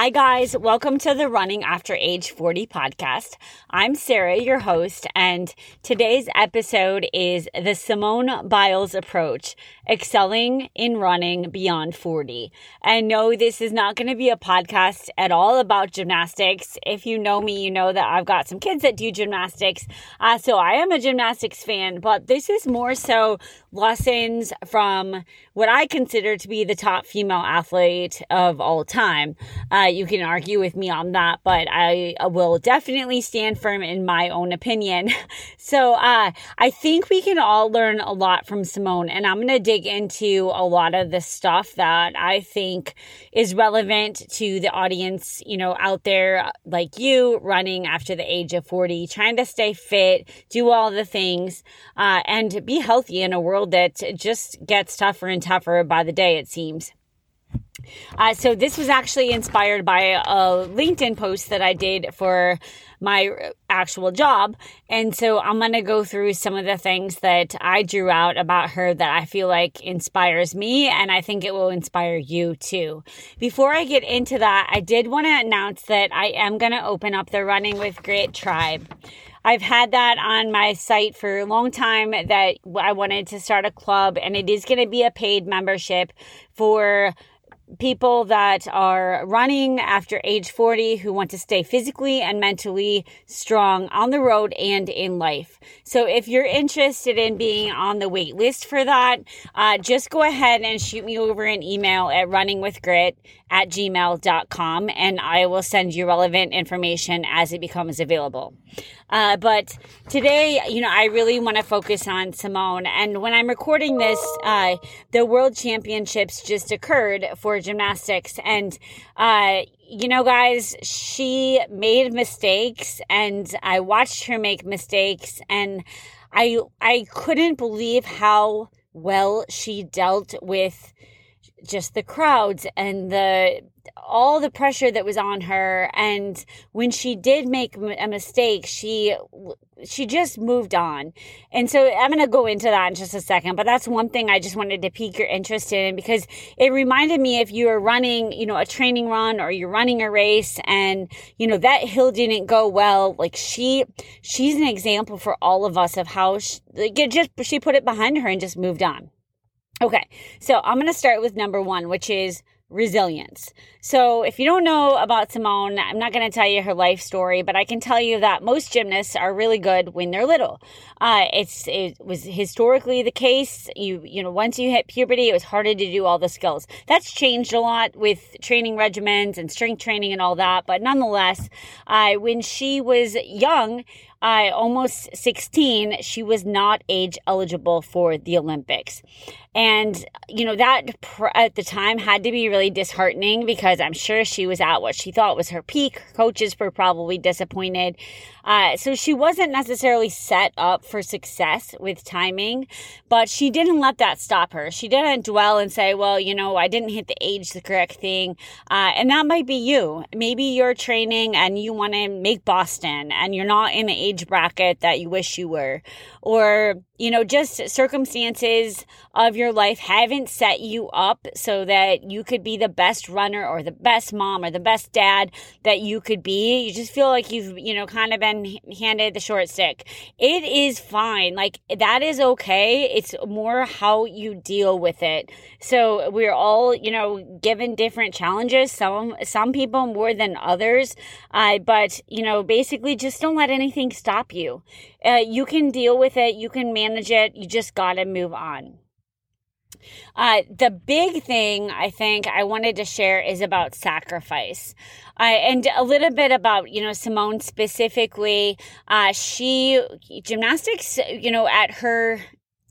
Hi, guys. Welcome to the Running After Age 40 podcast. I'm Sarah, your host, and today's episode is the Simone Biles approach, excelling in running beyond 40. And no, this is not going to be a podcast at all about gymnastics. If you know me, you know that I've got some kids that do gymnastics. Uh, so I am a gymnastics fan, but this is more so lessons from what I consider to be the top female athlete of all time. Uh, you can argue with me on that, but I will definitely stand firm in my own opinion. So uh, I think we can all learn a lot from Simone, and I'm going to dig into a lot of the stuff that I think is relevant to the audience, you know, out there like you running after the age of 40, trying to stay fit, do all the things, uh, and be healthy in a world that just gets tougher and tougher by the day, it seems. Uh, so this was actually inspired by a LinkedIn post that I did for my actual job. And so I'm going to go through some of the things that I drew out about her that I feel like inspires me. And I think it will inspire you too. Before I get into that, I did want to announce that I am going to open up the Running with Grit tribe. I've had that on my site for a long time that I wanted to start a club and it is going to be a paid membership for people that are running after age 40 who want to stay physically and mentally strong on the road and in life. So if you're interested in being on the wait list for that, uh, just go ahead and shoot me over an email at runningwithgrit at gmail.com and I will send you relevant information as it becomes available. Uh, but today, you know, I really want to focus on Simone. And when I'm recording this, uh, the World Championships just occurred for gymnastics. And, uh, you know, guys, she made mistakes and I watched her make mistakes and I, I couldn't believe how well she dealt with just the crowds and the all the pressure that was on her. And when she did make a mistake she she just moved on. And so i'm going to go into that in just a second but that's one thing i just wanted to pique your interest in because it reminded me if you are running you know a training run or you're running a race and you know that hill didn't go well like she she's an example for all of us of how she, like just she put it behind her and just moved on. Okay, so I'm going to start with number one, which is resilience. So, if you don't know about Simone, I'm not going to tell you her life story, but I can tell you that most gymnasts are really good when they're little. Uh, it's it was historically the case. You you know, once you hit puberty, it was harder to do all the skills. That's changed a lot with training regimens and strength training and all that. But nonetheless, uh, when she was young, uh, almost 16, she was not age eligible for the Olympics. And, you know, that at the time had to be really disheartening because I'm sure she was at what she thought was her peak. Coaches were probably disappointed. Uh, so she wasn't necessarily set up for success with timing, but she didn't let that stop her. She didn't dwell and say, well, you know, I didn't hit the age the correct thing. Uh, and that might be you. Maybe you're training and you want to make Boston and you're not in the age bracket that you wish you were. Or, you know, just circumstances of your life haven't set you up so that you could be the best runner or the best mom or the best dad that you could be. You just feel like you've, you know, kind of been handed the short stick. It is fine. Like that is okay. It's more how you deal with it. So we're all, you know, given different challenges. Some, some people more than others. Uh, but, you know, basically just don't let anything stop you. Uh, you can deal with it. You can manage it. You just got to move on. Uh, the big thing I think I wanted to share is about sacrifice. Uh, and a little bit about, you know, Simone specifically. Uh, she, gymnastics, you know, at her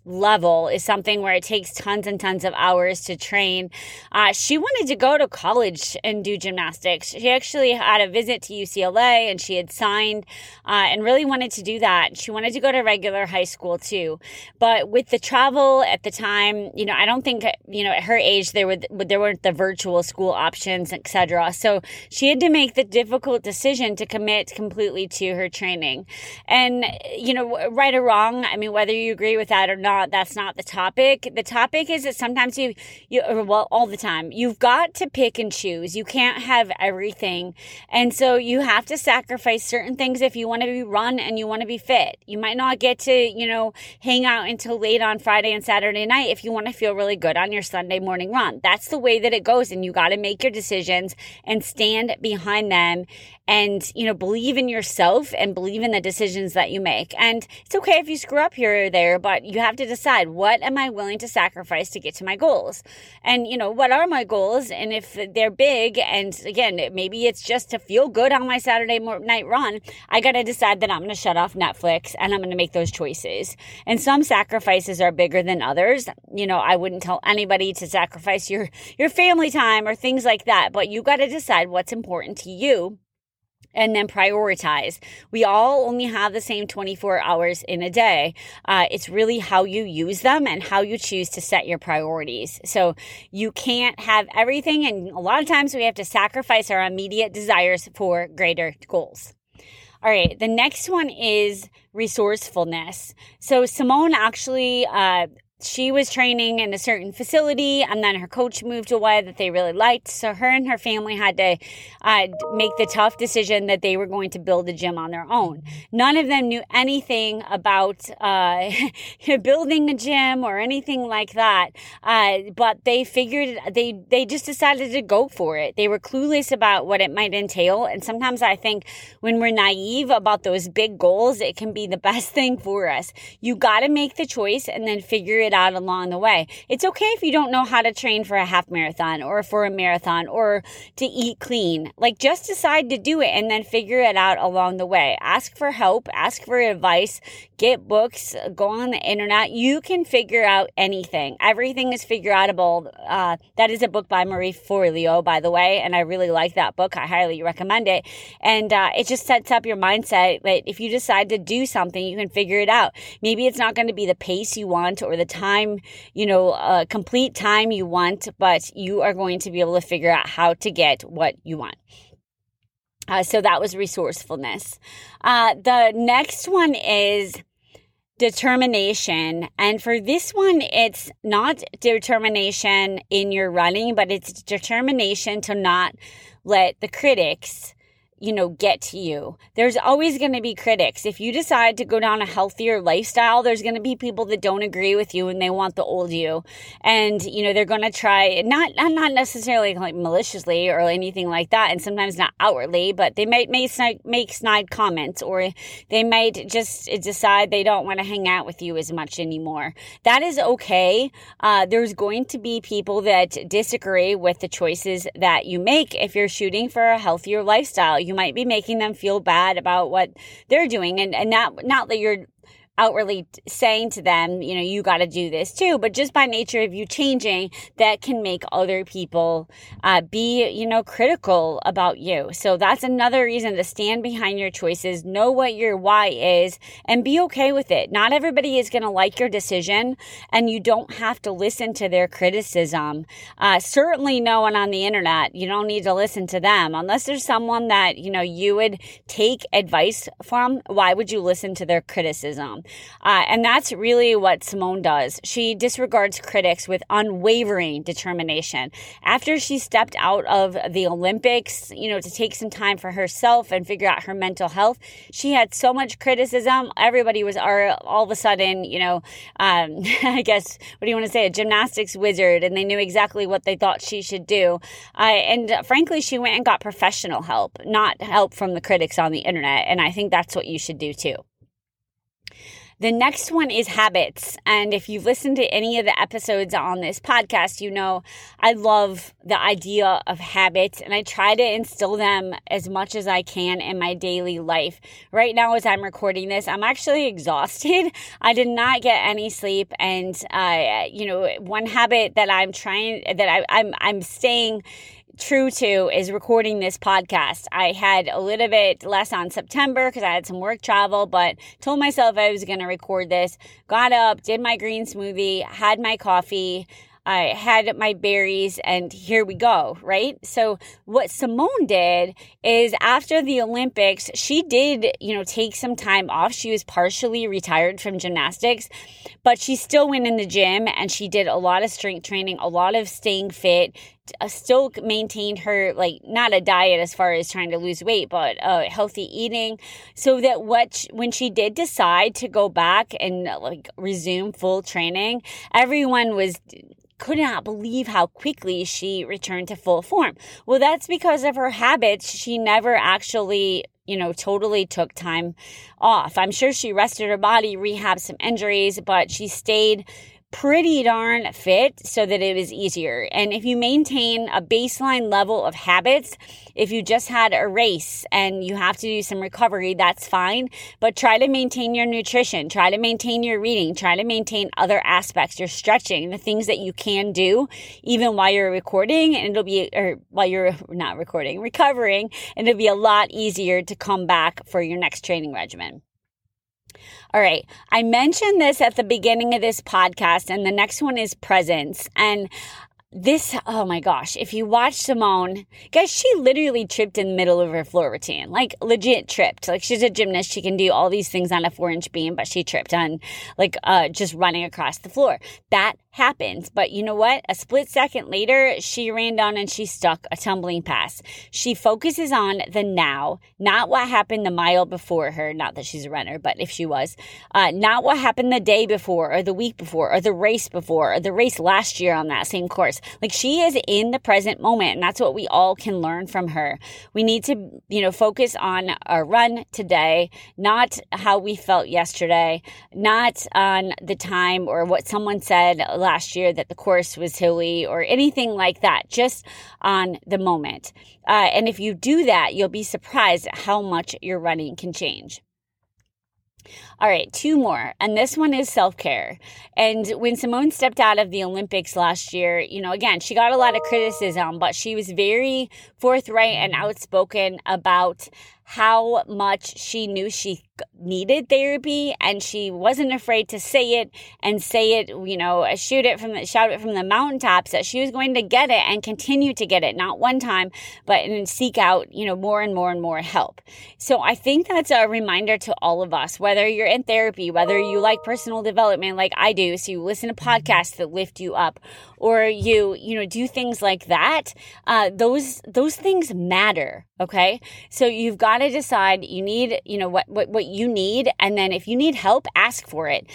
level is something where it takes tons and tons of hours to train. Uh, she wanted to go to college and do gymnastics. She actually had a visit to UCLA and she had signed uh, and really wanted to do that. She wanted to go to regular high school too. But with the travel at the time, you know, I don't think, you know, at her age, there were, there weren't the virtual school options, etc. So she had to make the difficult decision to commit completely to her training. And, you know, right or wrong, I mean, whether you agree with that or not, not that's not the topic. The topic is that sometimes you you well all the time. You've got to pick and choose. You can't have everything. And so you have to sacrifice certain things if you want to be run and you want to be fit. You might not get to, you know, hang out until late on Friday and Saturday night if you want to feel really good on your Sunday morning run. That's the way that it goes and you got to make your decisions and stand behind them and, you know, believe in yourself and believe in the decisions that you make. And it's okay if you screw up here or there, but you have to decide what am I willing to sacrifice to get to my goals? And, you know, what are my goals? And if they're big, and again, maybe it's just to feel good on my Saturday night run, I got to decide that I'm going to shut off Netflix and I'm going to make those choices. And some sacrifices are bigger than others. You know, I wouldn't tell anybody to sacrifice your, your family time or things like that, but you got to decide what's important to you and then prioritize. We all only have the same 24 hours in a day. Uh, it's really how you use them and how you choose to set your priorities. So you can't have everything. And a lot of times we have to sacrifice our immediate desires for greater goals. All right, the next one is resourcefulness. So Simone actually uh, she was training in a certain facility and then her coach moved away that they really liked. So her and her family had to uh, make the tough decision that they were going to build a gym on their own. None of them knew anything about uh, building a gym or anything like that uh, but they figured they they just decided to go for it. They were clueless about what it might entail and sometimes i think when we're naive about those big goals it can be the best thing for us. You got to make the choice and then figure it out along the way. It's okay if you don't know how to train for a half marathon or for a marathon or to eat clean. Like just decide to do it and then figure it out along the way. Ask for help, ask for advice, get books, go on the internet. You can figure out anything. Everything is figure outable. Uh, that is a book by Marie Forleo, by the way, and I really like that book. I highly recommend it. And uh, it just sets up your mindset that if you decide to do something, you can figure it out. Maybe it's not going to be the pace you want or the time, you know, complete time you want, but you are going to be able to figure out how to get what you want. Uh, so that was resourcefulness. Uh, the next one is determination. And for this one, it's not determination in your running, but it's determination to not let the critics you know, get to you. There's always going to be critics. If you decide to go down a healthier lifestyle, there's going to be people that don't agree with you and they want the old you. And, you know, they're going to try not, not necessarily like maliciously or anything like that. And sometimes not outwardly, but they might make snide, make snide comments or they might just decide they don't want to hang out with you as much anymore. That is okay. Uh, there's going to be people that disagree with the choices that you make if you're shooting for a healthier lifestyle you might be making them feel bad about what they're doing and, and not, not that you're outwardly saying to them, you know, you got to do this too. But just by nature of you changing, that can make other people uh, be, you know, critical about you. So that's another reason to stand behind your choices, know what your why is, and be okay with it. Not everybody is going to like your decision, and you don't have to listen to their criticism. Uh, certainly, no one on the internet, you don't need to listen to them unless there's someone that, you know, you would take advice from. Why would you listen to their criticism? Uh, and that's really what Simone does. She disregards critics with unwavering determination. After she stepped out of the Olympics, you know, to take some time for herself and figure out her mental health, she had so much criticism. Everybody was all of a sudden, you know, um, I guess, what do you want to say, a gymnastics wizard, and they knew exactly what they thought she should do. Uh, and frankly, she went and got professional help, not help from the critics on the internet. And I think that's what you should do too. The next one is habits. And if you've listened to any of the episodes on this podcast, you know I love the idea of habits and I try to instill them as much as I can in my daily life. Right now, as I'm recording this, I'm actually exhausted. I did not get any sleep. And, uh, you know, one habit that I'm trying, that I, I'm, I'm staying true to is recording this podcast. I had a little bit less on September because I had some work travel, but told myself I was going to record this. Got up, did my green smoothie, had my coffee, I had my berries and here we go, right? So what Simone did is after the Olympics, she did, you know, take some time off. She was partially retired from gymnastics, but she still went in the gym and she did a lot of strength training, a lot of staying fit, uh, still maintained her like not a diet as far as trying to lose weight but uh, healthy eating so that what she, when she did decide to go back and like resume full training everyone was could not believe how quickly she returned to full form. Well, that's because of her habits. She never actually, you know, totally took time off. I'm sure she rested her body, rehabbed some injuries, but she stayed pretty darn fit so that it is easier. And if you maintain a baseline level of habits, if you just had a race and you have to do some recovery, that's fine. But try to maintain your nutrition, try to maintain your reading, try to maintain other aspects, your stretching, the things that you can do even while you're recording and it'll be, or while you're not recording, recovering, and it'll be a lot easier to come back for your next training regimen. All right. I mentioned this at the beginning of this podcast, and the next one is presence. And this, oh my gosh, if you watch Simone, guys, she literally tripped in the middle of her floor routine, like legit tripped. Like she's a gymnast. She can do all these things on a four inch beam, but she tripped on like, uh, just running across the floor. That happens. But you know what? A split second later, she ran down and she stuck a tumbling pass. She focuses on the now, not what happened the mile before her. Not that she's a runner, but if she was, uh, not what happened the day before or the week before or the race before or the race last year on that same course. Like she is in the present moment. And that's what we all can learn from her. We need to, you know, focus on our run today, not how we felt yesterday, not on the time or what someone said last year that the course was hilly or anything like that, just on the moment. Uh, and if you do that, you'll be surprised at how much your running can change. All right, two more. And this one is self care. And when Simone stepped out of the Olympics last year, you know, again, she got a lot of criticism, but she was very forthright and outspoken about how much she knew she needed therapy and she wasn't afraid to say it and say it, you know, shoot it from the, shout it from the mountaintops that she was going to get it and continue to get it, not one time, but and seek out, you know, more and more and more help. So I think that's a reminder to all of us, whether you're in therapy, whether you like personal development like I do, so you listen to podcasts that lift you up or you, you know, do things like that. Uh, those, those things matter. Okay. So you've got to decide you need, you know, what, what, what you need. And then if you need help, ask for it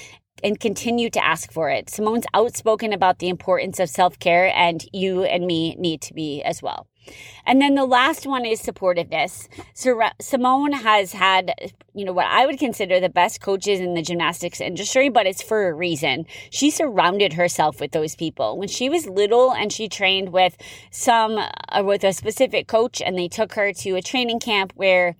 and continue to ask for it. Simone's outspoken about the importance of self care, and you and me need to be as well. And then the last one is supportiveness. Simone has had, you know, what I would consider the best coaches in the gymnastics industry, but it's for a reason. She surrounded herself with those people. When she was little and she trained with some, uh, with a specific coach and they took her to a training camp where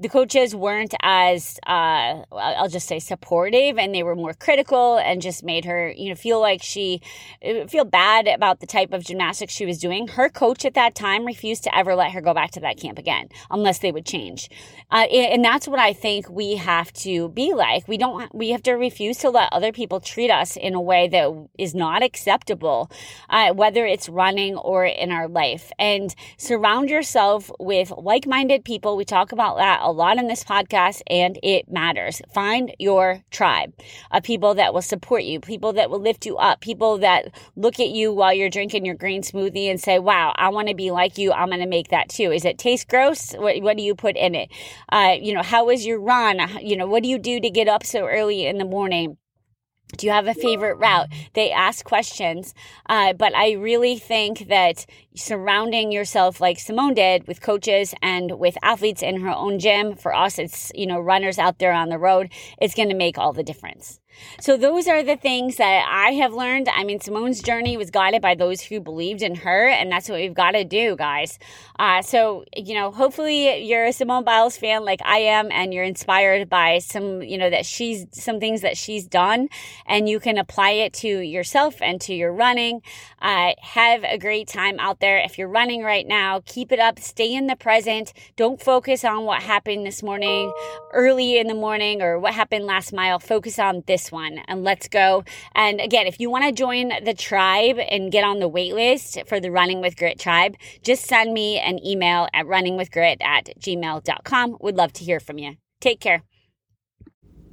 the coaches weren't as uh, I'll just say supportive, and they were more critical, and just made her you know feel like she uh, feel bad about the type of gymnastics she was doing. Her coach at that time refused to ever let her go back to that camp again unless they would change, uh, and that's what I think we have to be like. We don't we have to refuse to let other people treat us in a way that is not acceptable, uh, whether it's running or in our life, and surround yourself with like minded people. We talk about that a lot in this podcast and it matters. Find your tribe of people that will support you, people that will lift you up, people that look at you while you're drinking your green smoothie and say, wow, I want to be like you. I'm going to make that too. Is it taste gross? What, what do you put in it? Uh, you know, how is your run? You know, what do you do to get up so early in the morning? do you have a favorite route? They ask questions, uh, but I really think that surrounding yourself like Simone did with coaches and with athletes in her own gym. For us, it's, you know, runners out there on the road. It's going to make all the difference. So those are the things that I have learned. I mean, Simone's journey was guided by those who believed in her, and that's what we've got to do, guys. Uh, so you know, hopefully you're a Simone Biles fan like I am, and you're inspired by some, you know, that she's some things that she's done, and you can apply it to yourself and to your running. Uh, have a great time there. If you're running right now, keep it up. Stay in the present. Don't focus on what happened this morning, early in the morning, or what happened last mile. Focus on this one and let's go. And again, if you want to join the tribe and get on the wait list for the Running with Grit tribe, just send me an email at runningwithgrit at gmail.com. Would love to hear from you. Take care.